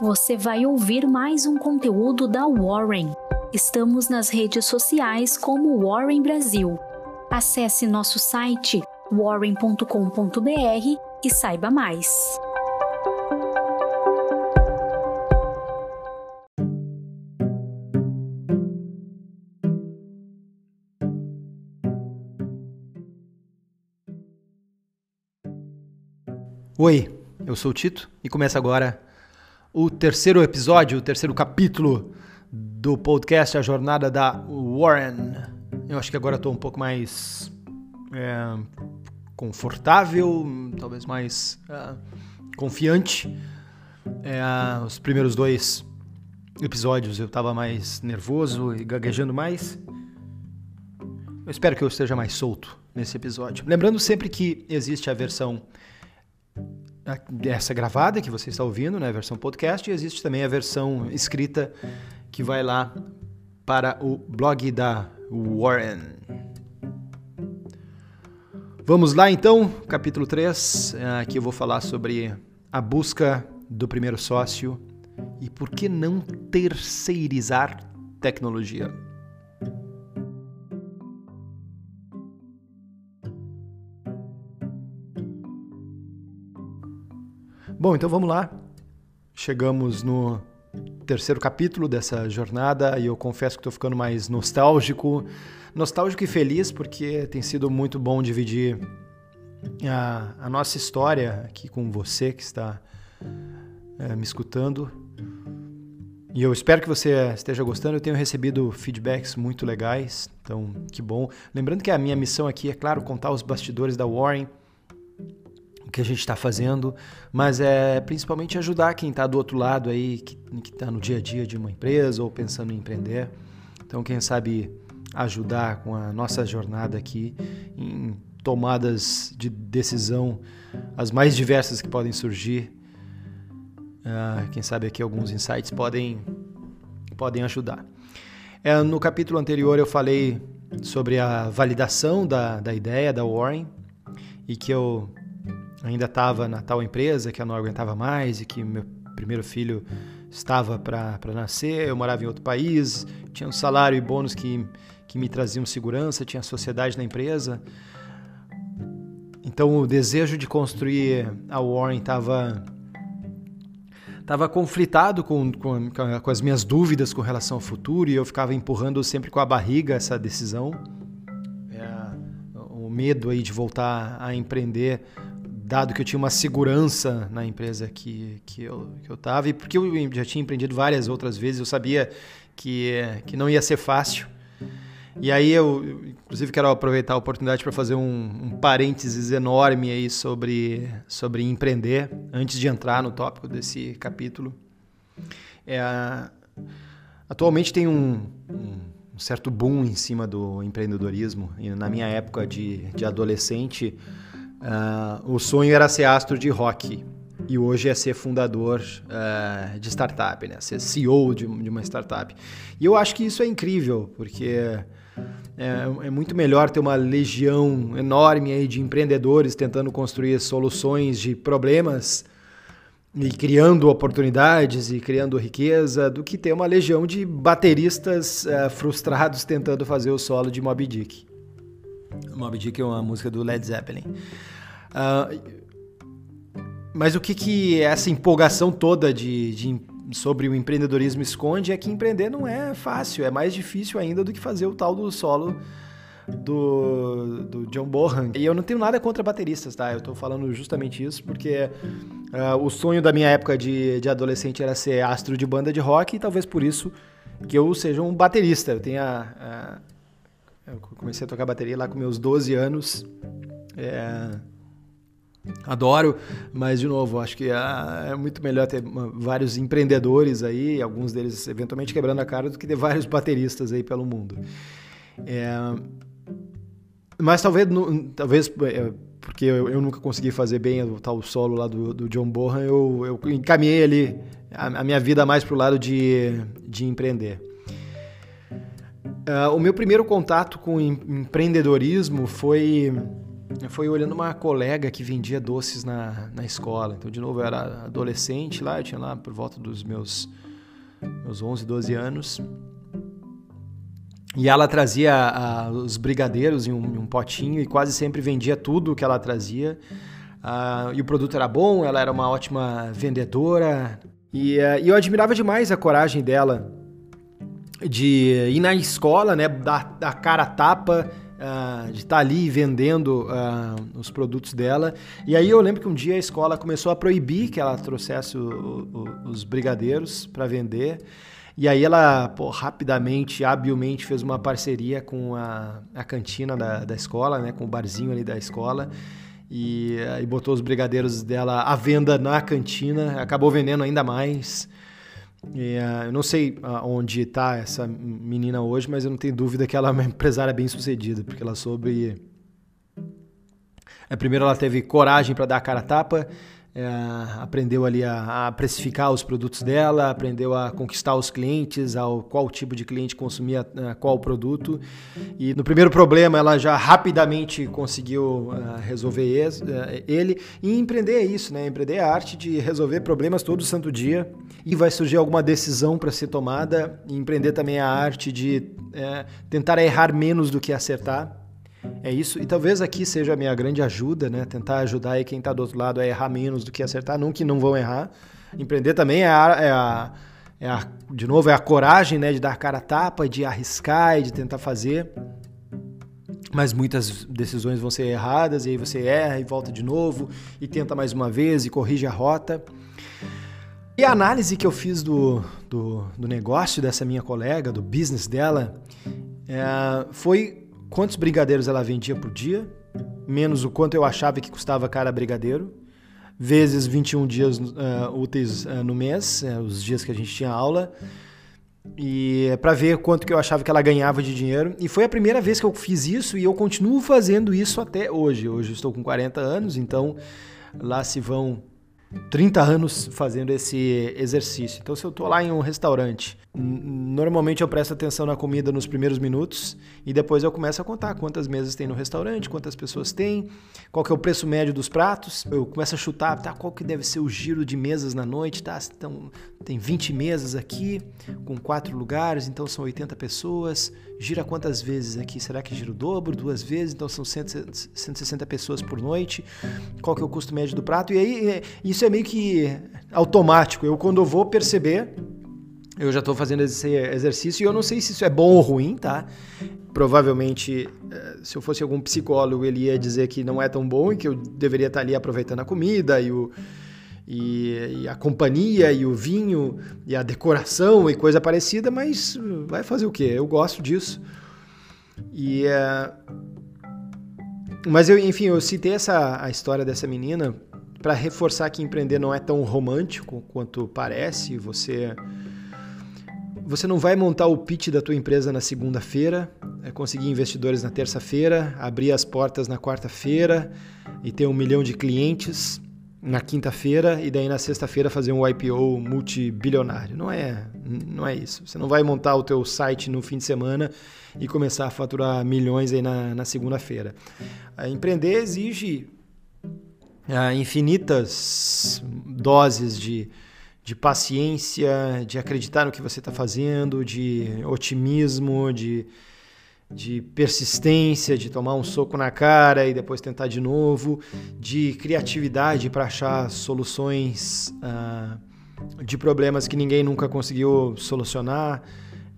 você vai ouvir mais um conteúdo da Warren. Estamos nas redes sociais como Warren Brasil. Acesse nosso site warren.com.br e saiba mais. Oi, eu sou o Tito e começa agora o terceiro episódio, o terceiro capítulo do podcast A Jornada da Warren. Eu acho que agora estou um pouco mais é, confortável, talvez mais é, confiante. É, os primeiros dois episódios eu estava mais nervoso e gaguejando mais. Eu espero que eu esteja mais solto nesse episódio. Lembrando sempre que existe a versão essa gravada que você está ouvindo, né, a versão podcast, e existe também a versão escrita que vai lá para o blog da Warren. Vamos lá então, capítulo 3. Aqui eu vou falar sobre a busca do primeiro sócio e por que não terceirizar tecnologia. Bom, então vamos lá. Chegamos no terceiro capítulo dessa jornada e eu confesso que estou ficando mais nostálgico. Nostálgico e feliz porque tem sido muito bom dividir a, a nossa história aqui com você que está é, me escutando. E eu espero que você esteja gostando. Eu tenho recebido feedbacks muito legais, então que bom. Lembrando que a minha missão aqui é, claro, contar os bastidores da Warren que a gente está fazendo, mas é principalmente ajudar quem está do outro lado aí, que está no dia a dia de uma empresa ou pensando em empreender. Então, quem sabe ajudar com a nossa jornada aqui em tomadas de decisão as mais diversas que podem surgir. Uh, quem sabe aqui alguns insights podem, podem ajudar. É, no capítulo anterior eu falei sobre a validação da, da ideia da Warren e que eu ainda estava na tal empresa que eu não aguentava mais e que meu primeiro filho estava para nascer, eu morava em outro país, tinha um salário e bônus que, que me traziam segurança, tinha sociedade na empresa. Então o desejo de construir a Warren estava estava conflitado com, com, com, as minhas dúvidas com relação ao futuro e eu ficava empurrando sempre com a barriga essa decisão. É, o medo aí de voltar a empreender dado que eu tinha uma segurança na empresa que, que eu estava, que eu tava, e porque eu já tinha empreendido várias outras vezes, eu sabia que, que não ia ser fácil. E aí eu, inclusive, quero aproveitar a oportunidade para fazer um, um, parênteses enorme aí sobre, sobre empreender, antes de entrar no tópico desse capítulo. É, atualmente tem um, um certo boom em cima do empreendedorismo. E na minha época de, de adolescente, Uh, o sonho era ser astro de rock e hoje é ser fundador uh, de startup, né? Ser CEO de, de, uma startup. E eu acho que isso é incrível, porque é, é, muito melhor ter uma legião enorme aí de empreendedores tentando construir soluções de problemas e criando oportunidades e criando riqueza do que ter uma legião de bateristas uh, frustrados tentando fazer o solo de Moby Dick. Moby Dick é uma música do Led Zeppelin. Uh, mas o que, que essa empolgação toda de, de, sobre o empreendedorismo esconde é que empreender não é fácil, é mais difícil ainda do que fazer o tal do solo do, do John Bohan. E eu não tenho nada contra bateristas, tá? Eu tô falando justamente isso porque uh, o sonho da minha época de, de adolescente era ser astro de banda de rock e talvez por isso que eu seja um baterista. Eu tenho a, a eu comecei a tocar bateria lá com meus 12 anos. É, adoro, mas de novo, acho que é, é muito melhor ter vários empreendedores aí, alguns deles eventualmente quebrando a cara, do que ter vários bateristas aí pelo mundo. É, mas talvez, talvez é, porque eu, nunca consegui fazer bem o tal solo lá do, do John Bohan, eu, eu encaminhei ali a, a minha vida mais para o lado de, de empreender. Uh, o meu primeiro contato com empreendedorismo foi foi olhando uma colega que vendia doces na, na escola. Então, de novo, eu era adolescente lá, eu tinha lá por volta dos meus, meus 11, 12 anos. E ela trazia a, os brigadeiros em um, em um, potinho e quase sempre vendia tudo que ela trazia. Uh, e o produto era bom, ela era uma ótima vendedora. E, uh, e eu admirava demais a coragem dela de ir na escola, né, dar, dar cara a tapa, uh, de estar tá ali vendendo uh, os produtos dela. E aí eu lembro que um dia a escola começou a proibir que ela trouxesse o, o, os brigadeiros para vender. E aí ela pô, rapidamente, habilmente fez uma parceria com a, a cantina da, da escola, né, com o barzinho ali da escola. E, e botou os brigadeiros dela à venda na cantina, acabou vendendo ainda mais. E, uh, eu não sei uh, onde está essa menina hoje, mas eu não tenho dúvida que ela é uma empresária bem sucedida, porque ela soube. É, primeiro, ela teve coragem para dar a cara a tapa, é, aprendeu ali a, a, precificar os produtos dela, aprendeu a conquistar os clientes, ao qual tipo de cliente consumia uh, qual produto. E no primeiro problema ela já rapidamente conseguiu uh, resolver uh, ele. E empreender é isso, né? Empreender é a arte de resolver problemas todo santo dia. E vai surgir alguma decisão para ser tomada. E empreender também é a arte de é, tentar errar menos do que acertar. É isso, e talvez aqui seja a minha grande ajuda, né? Tentar ajudar aí quem está do outro lado a errar menos do que acertar, não que não vão errar. Empreender também é a, é a, é a de novo, é a coragem, né? De dar cara a tapa, de arriscar e de tentar fazer. Mas muitas decisões vão ser erradas, e aí você erra e volta de novo, e tenta mais uma vez e corrige a rota. E a análise que eu fiz do, do, do negócio dessa minha colega, do business dela, é, foi quantos brigadeiros ela vendia por dia, menos o quanto eu achava que custava cada brigadeiro, vezes 21 dias uh, úteis uh, no mês, uh, os dias que a gente tinha aula, e é para ver quanto que eu achava que ela ganhava de dinheiro. E foi a primeira vez que eu fiz isso e eu continuo fazendo isso até hoje. Hoje eu estou com 40 anos, então lá se vão 30 anos fazendo esse exercício. Então, se eu estou lá em um restaurante, normalmente eu presto atenção na comida nos primeiros minutos e depois eu começo a contar quantas mesas tem no restaurante, quantas pessoas tem, qual que é o preço médio dos pratos. Eu começo a chutar, tá, qual que deve ser o giro de mesas na noite, tá? Então, tem 20 mesas aqui, com quatro lugares, então são 80 pessoas. Gira quantas vezes aqui? Será que gira o dobro, duas vezes? Então são 160 pessoas por noite. Qual que é o custo médio do prato? E aí, é, isso é meio que automático. Eu, quando eu vou perceber, eu já estou fazendo esse exercício e eu não sei se isso é bom ou ruim, tá? Provavelmente, eh, se eu fosse algum psicólogo, ele ia dizer que não é tão bom e que eu deveria estar ali aproveitando a comida e o e, e, a companhia e o vinho e a decoração e coisa parecida, mas vai fazer o quê? Eu gosto disso. E é... mas eu, enfim, eu citei essa a história dessa menina para reforçar que empreender não é tão romântico quanto parece. Você você não vai montar o pitch da tua empresa na segunda-feira, é conseguir investidores na terça-feira, abrir as portas na quarta-feira e ter um milhão de clientes na quinta-feira e daí na sexta-feira fazer um IPO multibilionário. Não é, não é isso. Você não vai montar o teu site no fim de semana e começar a faturar milhões aí na, na segunda-feira. Empreender exige ah, infinitas doses de, de paciência, de acreditar no que você está fazendo, de otimismo, de de persistência, de tomar um soco na cara e depois tentar de novo, de criatividade para achar soluções uh, de problemas que ninguém nunca conseguiu solucionar.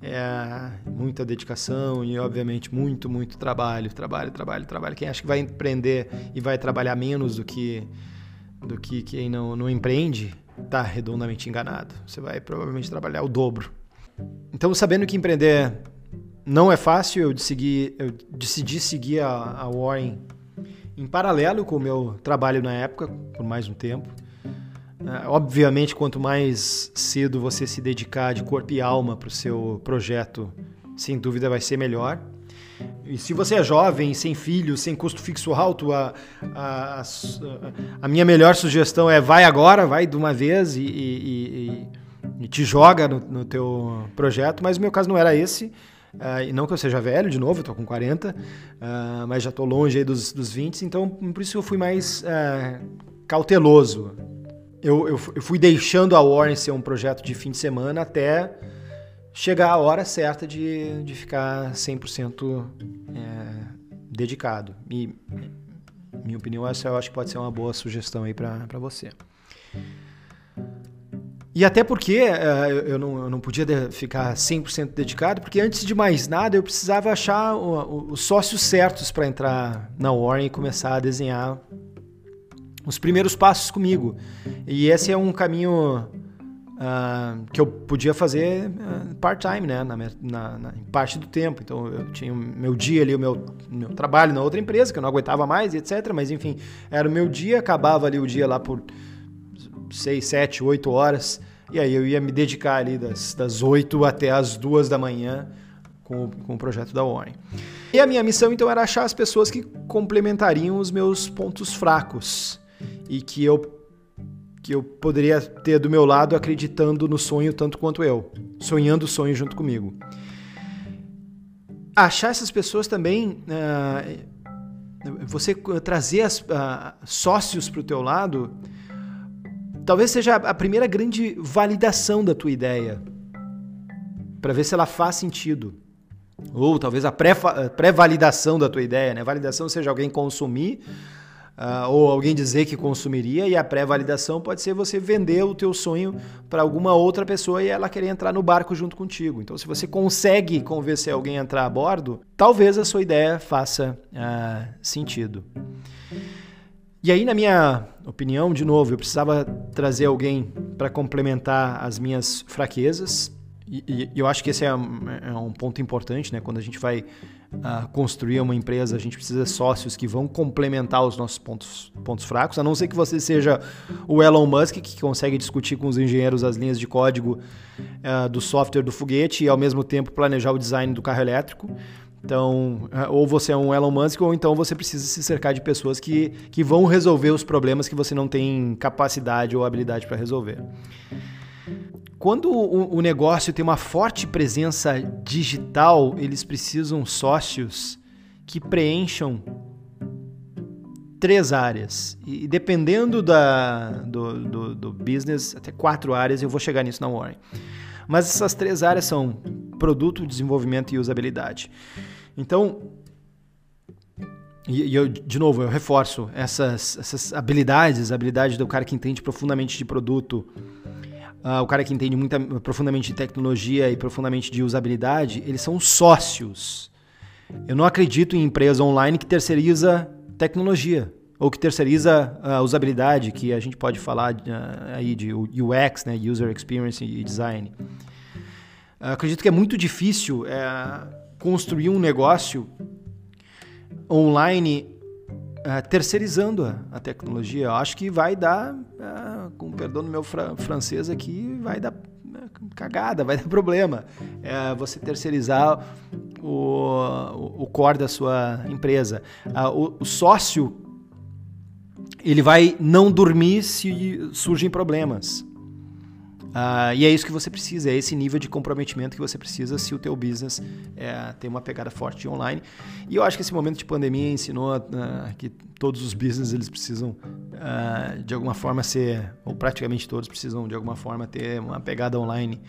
É, muita dedicação e, obviamente, muito, muito trabalho, trabalho, trabalho, trabalho. Quem acha que vai empreender e vai trabalhar menos do que, do que quem não, não empreende, está redondamente enganado. Você vai provavelmente trabalhar o dobro. Então, sabendo que empreender não é fácil, eu decidi, eu decidi seguir a, a Warren em paralelo com o meu trabalho na época, por mais um tempo. Uh, obviamente, quanto mais cedo você se dedicar de corpo e alma para o seu projeto, sem dúvida vai ser melhor. E se você é jovem, sem filhos, sem custo fixo alto, a, a, a, minha melhor sugestão é vai agora, vai de uma vez e, e, e, e te joga no, no teu projeto. Mas o meu caso não era esse. Uh, e não que eu seja velho, de novo, eu tô com 40, uh, mas já tô longe aí dos, dos 20, então por isso eu fui mais uh, cauteloso. Eu, eu, eu, fui deixando a Warren ser um projeto de fim de semana até chegar a hora certa de, de ficar 100% é, dedicado. E, minha opinião, essa eu acho que pode ser uma boa sugestão aí para você. E até porque uh, eu, não, eu não podia ficar 100% dedicado, porque antes de mais nada eu precisava achar os sócios certos para entrar na Warren e começar a desenhar os primeiros passos comigo. E esse é um caminho uh, que eu podia fazer uh, part-time, né? Na, na, na, em parte do tempo. Então eu tinha o meu dia ali, o meu, meu trabalho na outra empresa, que eu não aguentava mais, etc. Mas enfim, era o meu dia, acabava ali o dia lá por 6, 7, 8 horas. E aí eu ia me dedicar ali das, das 8 até as 2 da manhã com, com o projeto da Warren. E a minha missão então era achar as pessoas que complementariam os meus pontos fracos e que eu que eu poderia ter do meu lado acreditando no sonho tanto quanto eu, sonhando o sonho junto comigo. Achar essas pessoas também, uh, você trazer as, uh, sócios para o teu lado, talvez seja a primeira grande validação da tua ideia, para ver se ela faz sentido. Ou talvez a pré-validação da tua ideia, né? Validação seja alguém consumir uh, ou alguém dizer que consumiria e a pré-validação pode ser você vender o teu sonho para alguma outra pessoa e ela querer entrar no barco junto contigo. Então, se você consegue convencer alguém a entrar a bordo, talvez a sua ideia faça uh, sentido. E aí, na minha opinião, de novo, eu precisava trazer alguém para complementar as minhas fraquezas. E, e, eu acho que esse é um, é um, ponto importante, né? Quando a gente vai uh, construir uma empresa, a gente precisa de sócios que vão complementar os nossos pontos, pontos fracos, a não ser que você seja o Elon Musk, que consegue discutir com os engenheiros as linhas de código uh, do software do foguete e, ao mesmo tempo, planejar o design do carro elétrico. Então, é, ou você é um Elon Musk, ou então você precisa se cercar de pessoas que, que vão resolver os problemas que você não tem capacidade ou habilidade para resolver. Quando o, negócio tem uma forte presença digital, eles precisam sócios que preencham três áreas. E dependendo da, do, do, do business, até quatro áreas, eu vou chegar nisso na Warren. Mas essas três áreas são produto, desenvolvimento e usabilidade. Então, e, eu, de novo, eu reforço essas, essas habilidades, habilidade do cara que entende profundamente de produto, uh, o cara que entende profundamente de tecnologia e profundamente de usabilidade, eles são sócios. Eu não acredito em empresa online que terceiriza tecnologia ou que terceiriza a uh, usabilidade, que a gente pode falar uh, aí de UX, né, User Experience e Design. acredito que é muito difícil é, construir um negócio online uh, terceirizando a, a, tecnologia. Eu acho que vai dar, uh, perdão do meu fra francês aqui, vai dar uh, cagada, vai dar problema. É, você terceirizar o, o core da sua empresa. O, o sócio ele vai não dormir se surgem problemas. Uh, e é isso que você precisa, é esse nível de comprometimento que você precisa se o teu business é, tem uma pegada forte de online. E eu acho que esse momento de pandemia ensinou uh, que todos os business eles precisam uh, de alguma forma ser, ou praticamente todos precisam de alguma forma ter uma pegada online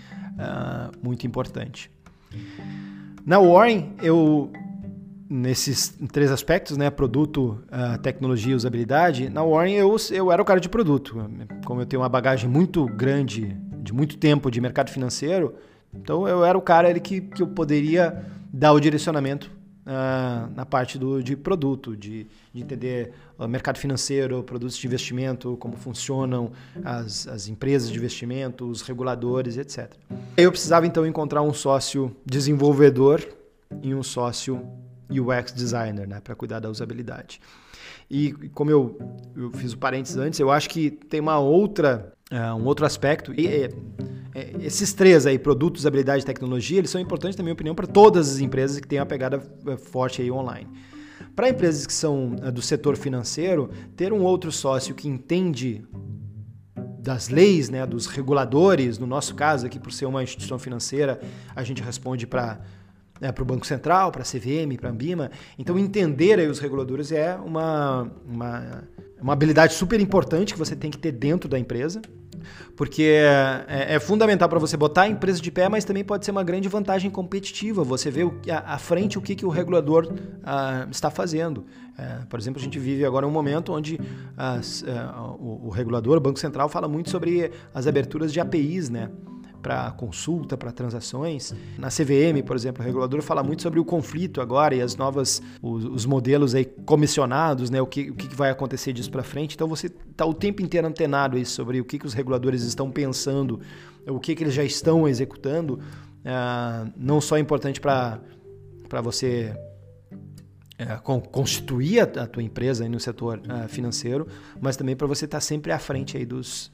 muito importante. Na Warren, eu nesses três aspectos, né, produto, tecnologia e usabilidade, na Warren eu, eu era o cara de produto. Como eu tenho uma bagagem muito grande de muito tempo de mercado financeiro, então eu era o cara ali que, que eu poderia dar o direcionamento uh, na parte do, de produto, de, de entender o mercado financeiro, produtos de investimento, como funcionam as, as empresas de investimento, os reguladores, etc. Eu precisava então encontrar um sócio desenvolvedor e um sócio UX designer, né, para cuidar da usabilidade. E como eu, eu fiz o parênteses antes, eu acho que tem uma outra uh, um outro aspecto. E é, é, esses três aí, produtos, habilidade e tecnologia, eles são importantes, na minha opinião, para todas as empresas que têm uma pegada é, forte aí online. Para empresas que são do setor financeiro, ter um outro sócio que entende das leis, né, dos reguladores, no nosso caso aqui, por ser uma instituição financeira, a gente responde para para o Banco Central, para a CVM, para a Ambima. Então, entender aí os reguladores é uma, uma, uma habilidade super importante que você tem que ter dentro da empresa porque é, é fundamental para você botar a empresa de pé, mas também pode ser uma grande vantagem competitiva. Você vê à frente o que, que o regulador ah, está fazendo. É, por exemplo, a gente vive agora um momento onde as, é, o, o regulador, o Banco Central, fala muito sobre as aberturas de APIs, né? Para consulta, para transações. Na CVM, por exemplo, o regulador fala muito sobre o conflito agora e as novas, os, os modelos aí comissionados, né? O que, o que vai acontecer disso para frente. Então você está o tempo inteiro antenado aí sobre o que, que os reguladores estão pensando, o que, que eles já estão executando. Ah, não só é importante para você é, constituir a, tua empresa no setor uh, financeiro, mas também para você estar tá sempre à frente aí dos,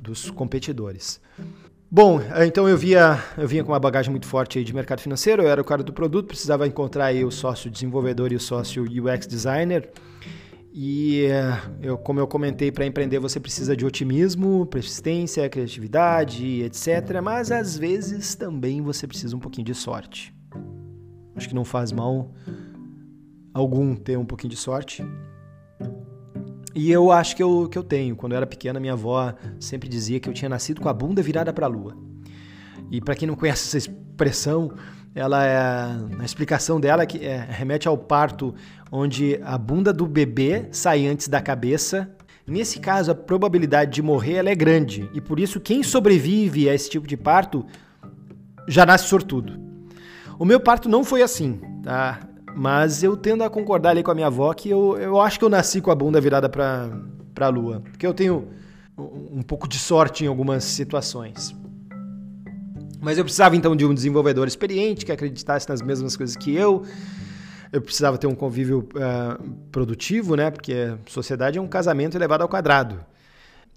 dos competidores. Bom, eh, então eu via, eu vinha com uma bagagem muito forte de mercado financeiro, eu era o cara do produto, precisava encontrar aí o sócio desenvolvedor e o sócio UX designer. E eh, eu, como eu comentei, para empreender você precisa de otimismo, persistência, criatividade, etc. Mas às vezes também você precisa um pouquinho de sorte. Acho que não faz mal algum ter um pouquinho de sorte. E eu acho que eu, que eu tenho. Quando eu era pequena, minha avó sempre dizia que eu tinha nascido com a bunda virada para a lua. E para quem não conhece essa expressão, ela é a explicação dela é que é, remete ao parto onde a bunda do bebê sai antes da cabeça. Nesse caso, a probabilidade de morrer é grande e por isso quem sobrevive a esse tipo de parto já nasce sortudo. O meu parto não foi assim, tá? Mas eu tendo a concordar ali com a minha avó que eu, eu acho que eu nasci com a bunda virada para a lua. Porque eu tenho um pouco de sorte em algumas situações. Mas eu precisava então de um desenvolvedor experiente que acreditasse nas mesmas coisas que eu. Eu precisava ter um convívio uh, produtivo, né? Porque sociedade é um casamento elevado ao quadrado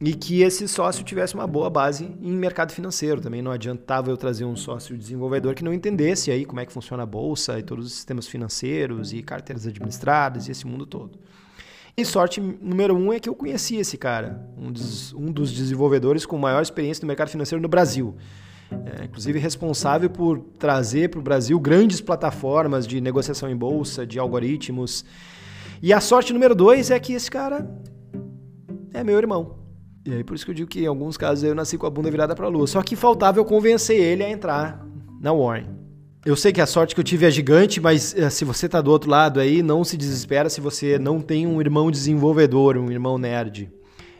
e que esse sócio tivesse uma boa base em mercado financeiro. Também não adiantava eu trazer um sócio desenvolvedor que não entendesse aí como é que funciona a bolsa e todos os sistemas financeiros e carteiras administradas e esse mundo todo. E sorte número um é que eu conheci esse cara, um dos, um dos desenvolvedores com maior experiência no mercado financeiro no Brasil. É, inclusive responsável por trazer para o Brasil grandes plataformas de negociação em bolsa, de algoritmos. E a sorte número dois é que esse cara é meu irmão. E aí por isso que eu digo que em alguns casos eu nasci com a bunda virada para a lua. Só que faltava eu convencer ele a entrar na Warren. Eu sei que a sorte que eu tive é gigante, mas eh, se você está do outro lado aí, não se desespera se você não tem um irmão desenvolvedor, um irmão nerd.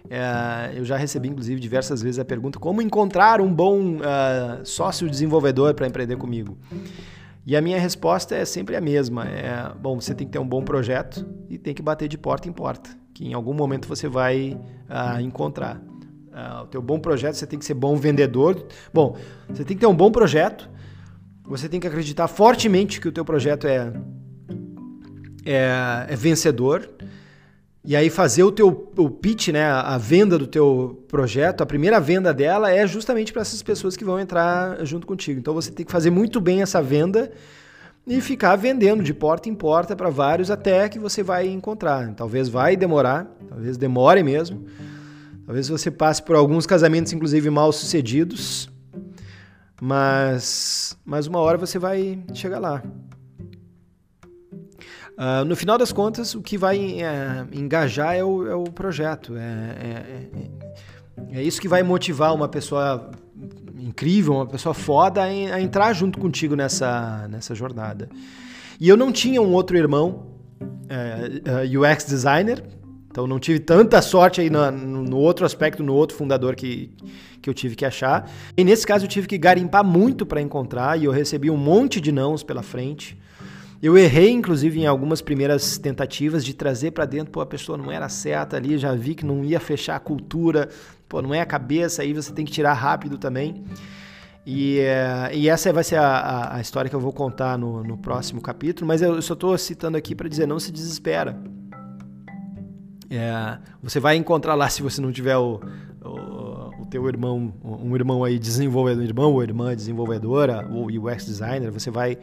É, eu já recebi, inclusive, diversas vezes a pergunta: como encontrar um bom uh, sócio desenvolvedor para empreender comigo? E a minha resposta é sempre a mesma: é, bom, você tem que ter um bom projeto e tem que bater de porta em porta que em algum momento você vai uh, encontrar. Uh, o teu bom projeto, você tem que ser bom vendedor. Bom, você tem que ter um bom projeto, você tem que acreditar fortemente que o teu projeto é, é, é vencedor, e aí fazer o teu o pitch, né, a venda do teu projeto, a primeira venda dela é justamente para essas pessoas que vão entrar junto contigo. Então você tem que fazer muito bem essa venda e ficar vendendo de porta em porta para vários até que você vai encontrar. Talvez vai demorar, talvez demore mesmo. Talvez você passe por alguns casamentos, inclusive mal sucedidos, mas, mas uma hora você vai chegar lá. Uh, no final das contas, o que vai é, engajar é o, é o projeto. É, é, é, é, isso que vai motivar uma pessoa incrível, uma pessoa foda a, entrar junto contigo nessa, nessa jornada. E eu não tinha um outro irmão é, é UX designer, então não tive tanta sorte aí no, no, outro aspecto, no outro fundador que, que eu tive que achar. E nesse caso eu tive que garimpar muito para encontrar e eu recebi um monte de nãos pela frente. Eu errei, inclusive, em algumas primeiras tentativas de trazer para dentro, pô, a pessoa não era certa ali, já vi que não ia fechar a cultura, pô, não é a cabeça, aí você tem que tirar rápido também. E, é, e essa vai ser a, a, história que eu vou contar no, no próximo capítulo, mas eu só estou citando aqui para dizer, não se desespera. É, você vai encontrar lá, se você não tiver o, o, o teu irmão, um irmão aí desenvolvedor, irmão ou irmã desenvolvedora, ou UX designer, você vai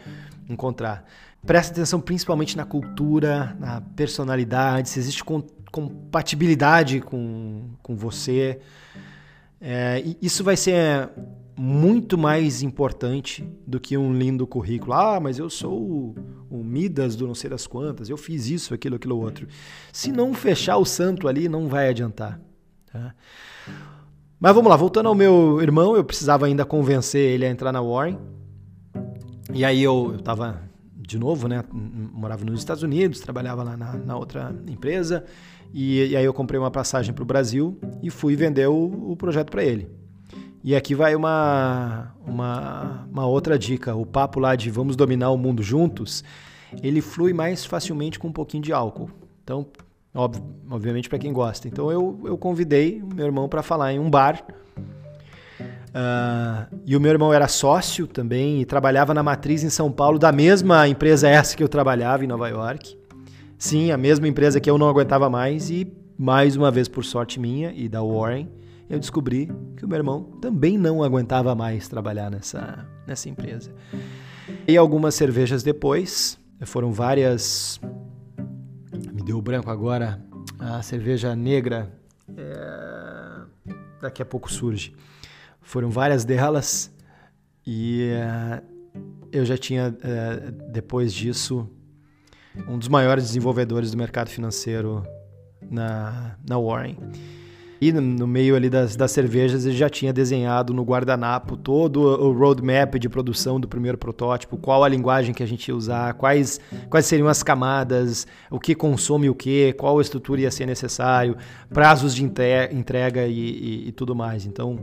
encontrar. Presta atenção principalmente na cultura, na personalidade, se existe compatibilidade com, com você. É, isso vai ser muito mais importante do que um lindo currículo. Ah, mas eu sou o, o, Midas do não sei das quantas, eu fiz isso, aquilo, aquilo outro. Se não fechar o santo ali, não vai adiantar. Tá? Mas vamos lá, voltando ao meu irmão, eu precisava ainda convencer ele a entrar na Warren. E aí eu, estava de novo, né? Morava nos Estados Unidos, trabalhava lá na, na outra empresa. E, e, aí eu comprei uma passagem para o Brasil e fui vender o, o projeto para ele. E aqui vai uma, uma, uma outra dica. O papo lá de vamos dominar o mundo juntos, ele flui mais facilmente com um pouquinho de álcool. Então, obviamente para quem gosta. Então eu, eu convidei meu irmão para falar em um bar. Uh, e o meu irmão era sócio também e trabalhava na matriz em São Paulo da mesma empresa essa que eu trabalhava em Nova York. Sim, a mesma empresa que eu não aguentava mais e mais uma vez por sorte minha e da Warren, eu descobri que o meu irmão também não aguentava mais trabalhar nessa, nessa empresa. E algumas cervejas depois, foram várias. Me deu branco agora, a cerveja negra. É... Daqui a pouco surge. Foram várias delas e é... eu já tinha, é... depois disso, um dos maiores desenvolvedores do mercado financeiro na, na Warren. E no meio ali das, das cervejas ele já tinha desenhado no guardanapo todo o roadmap de produção do primeiro protótipo, qual a linguagem que a gente ia usar, quais, quais seriam as camadas, o que consome o que, qual estrutura ia ser necessário, prazos de entrega e, e, e tudo mais. Então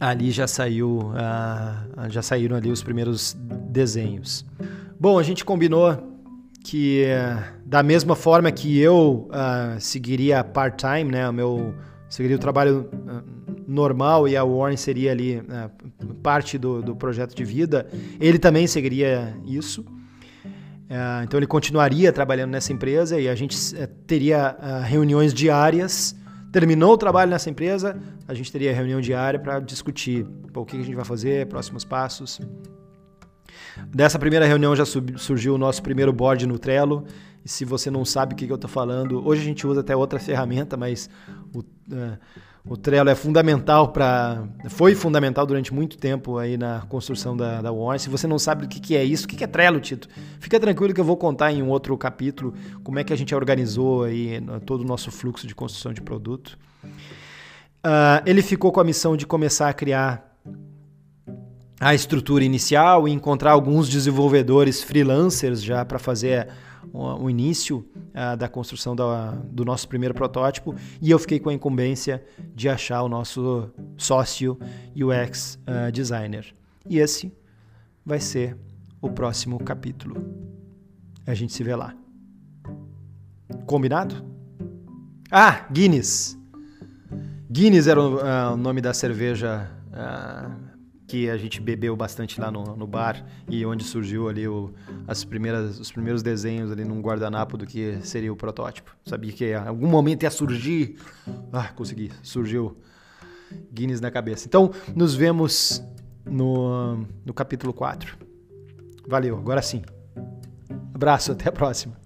ali já saiu, uh, já saíram ali os primeiros desenhos. Bom, a gente combinou que da mesma forma que eu uh, seguiria part-time, né, o meu seguiria o trabalho uh, normal e a Warren seria ali uh, parte do, do, projeto de vida, ele também seguiria isso. então ele continuaria trabalhando nessa empresa e a gente teria reuniões diárias. Terminou o trabalho nessa empresa, a gente teria reunião diária para discutir pô, o que a gente vai fazer, próximos passos. Dessa primeira reunião já surgiu o nosso primeiro board no Trello. E se você não sabe o que, eu estou falando, hoje a gente usa até outra ferramenta, mas o, uh, o Trello é fundamental para. Foi fundamental durante muito tempo aí na construção da, da Warren. Se você não sabe o que, que é isso, o que, que é Trello, Tito? Fica tranquilo que eu vou contar em um outro capítulo como é que a gente organizou aí todo o nosso fluxo de construção de produto. Uh, ele ficou com a missão de começar a criar a estrutura inicial e encontrar alguns desenvolvedores freelancers já para fazer o, início uh, da construção da, do nosso primeiro protótipo e eu fiquei com a incumbência de achar o nosso sócio UX uh, designer. E esse vai ser o próximo capítulo. A gente se vê lá. Combinado? Ah, Guinness. Guinness era o, uh, o nome da cerveja que a gente bebeu bastante lá no, no bar e onde surgiu ali o, as primeiras, os primeiros desenhos ali num guardanapo do que seria o protótipo. Sabia que em algum momento ia surgir. Ah, consegui. Surgiu Guinness na cabeça. Então, nos vemos no, no capítulo 4. Valeu, agora sim. Abraço, até a próxima.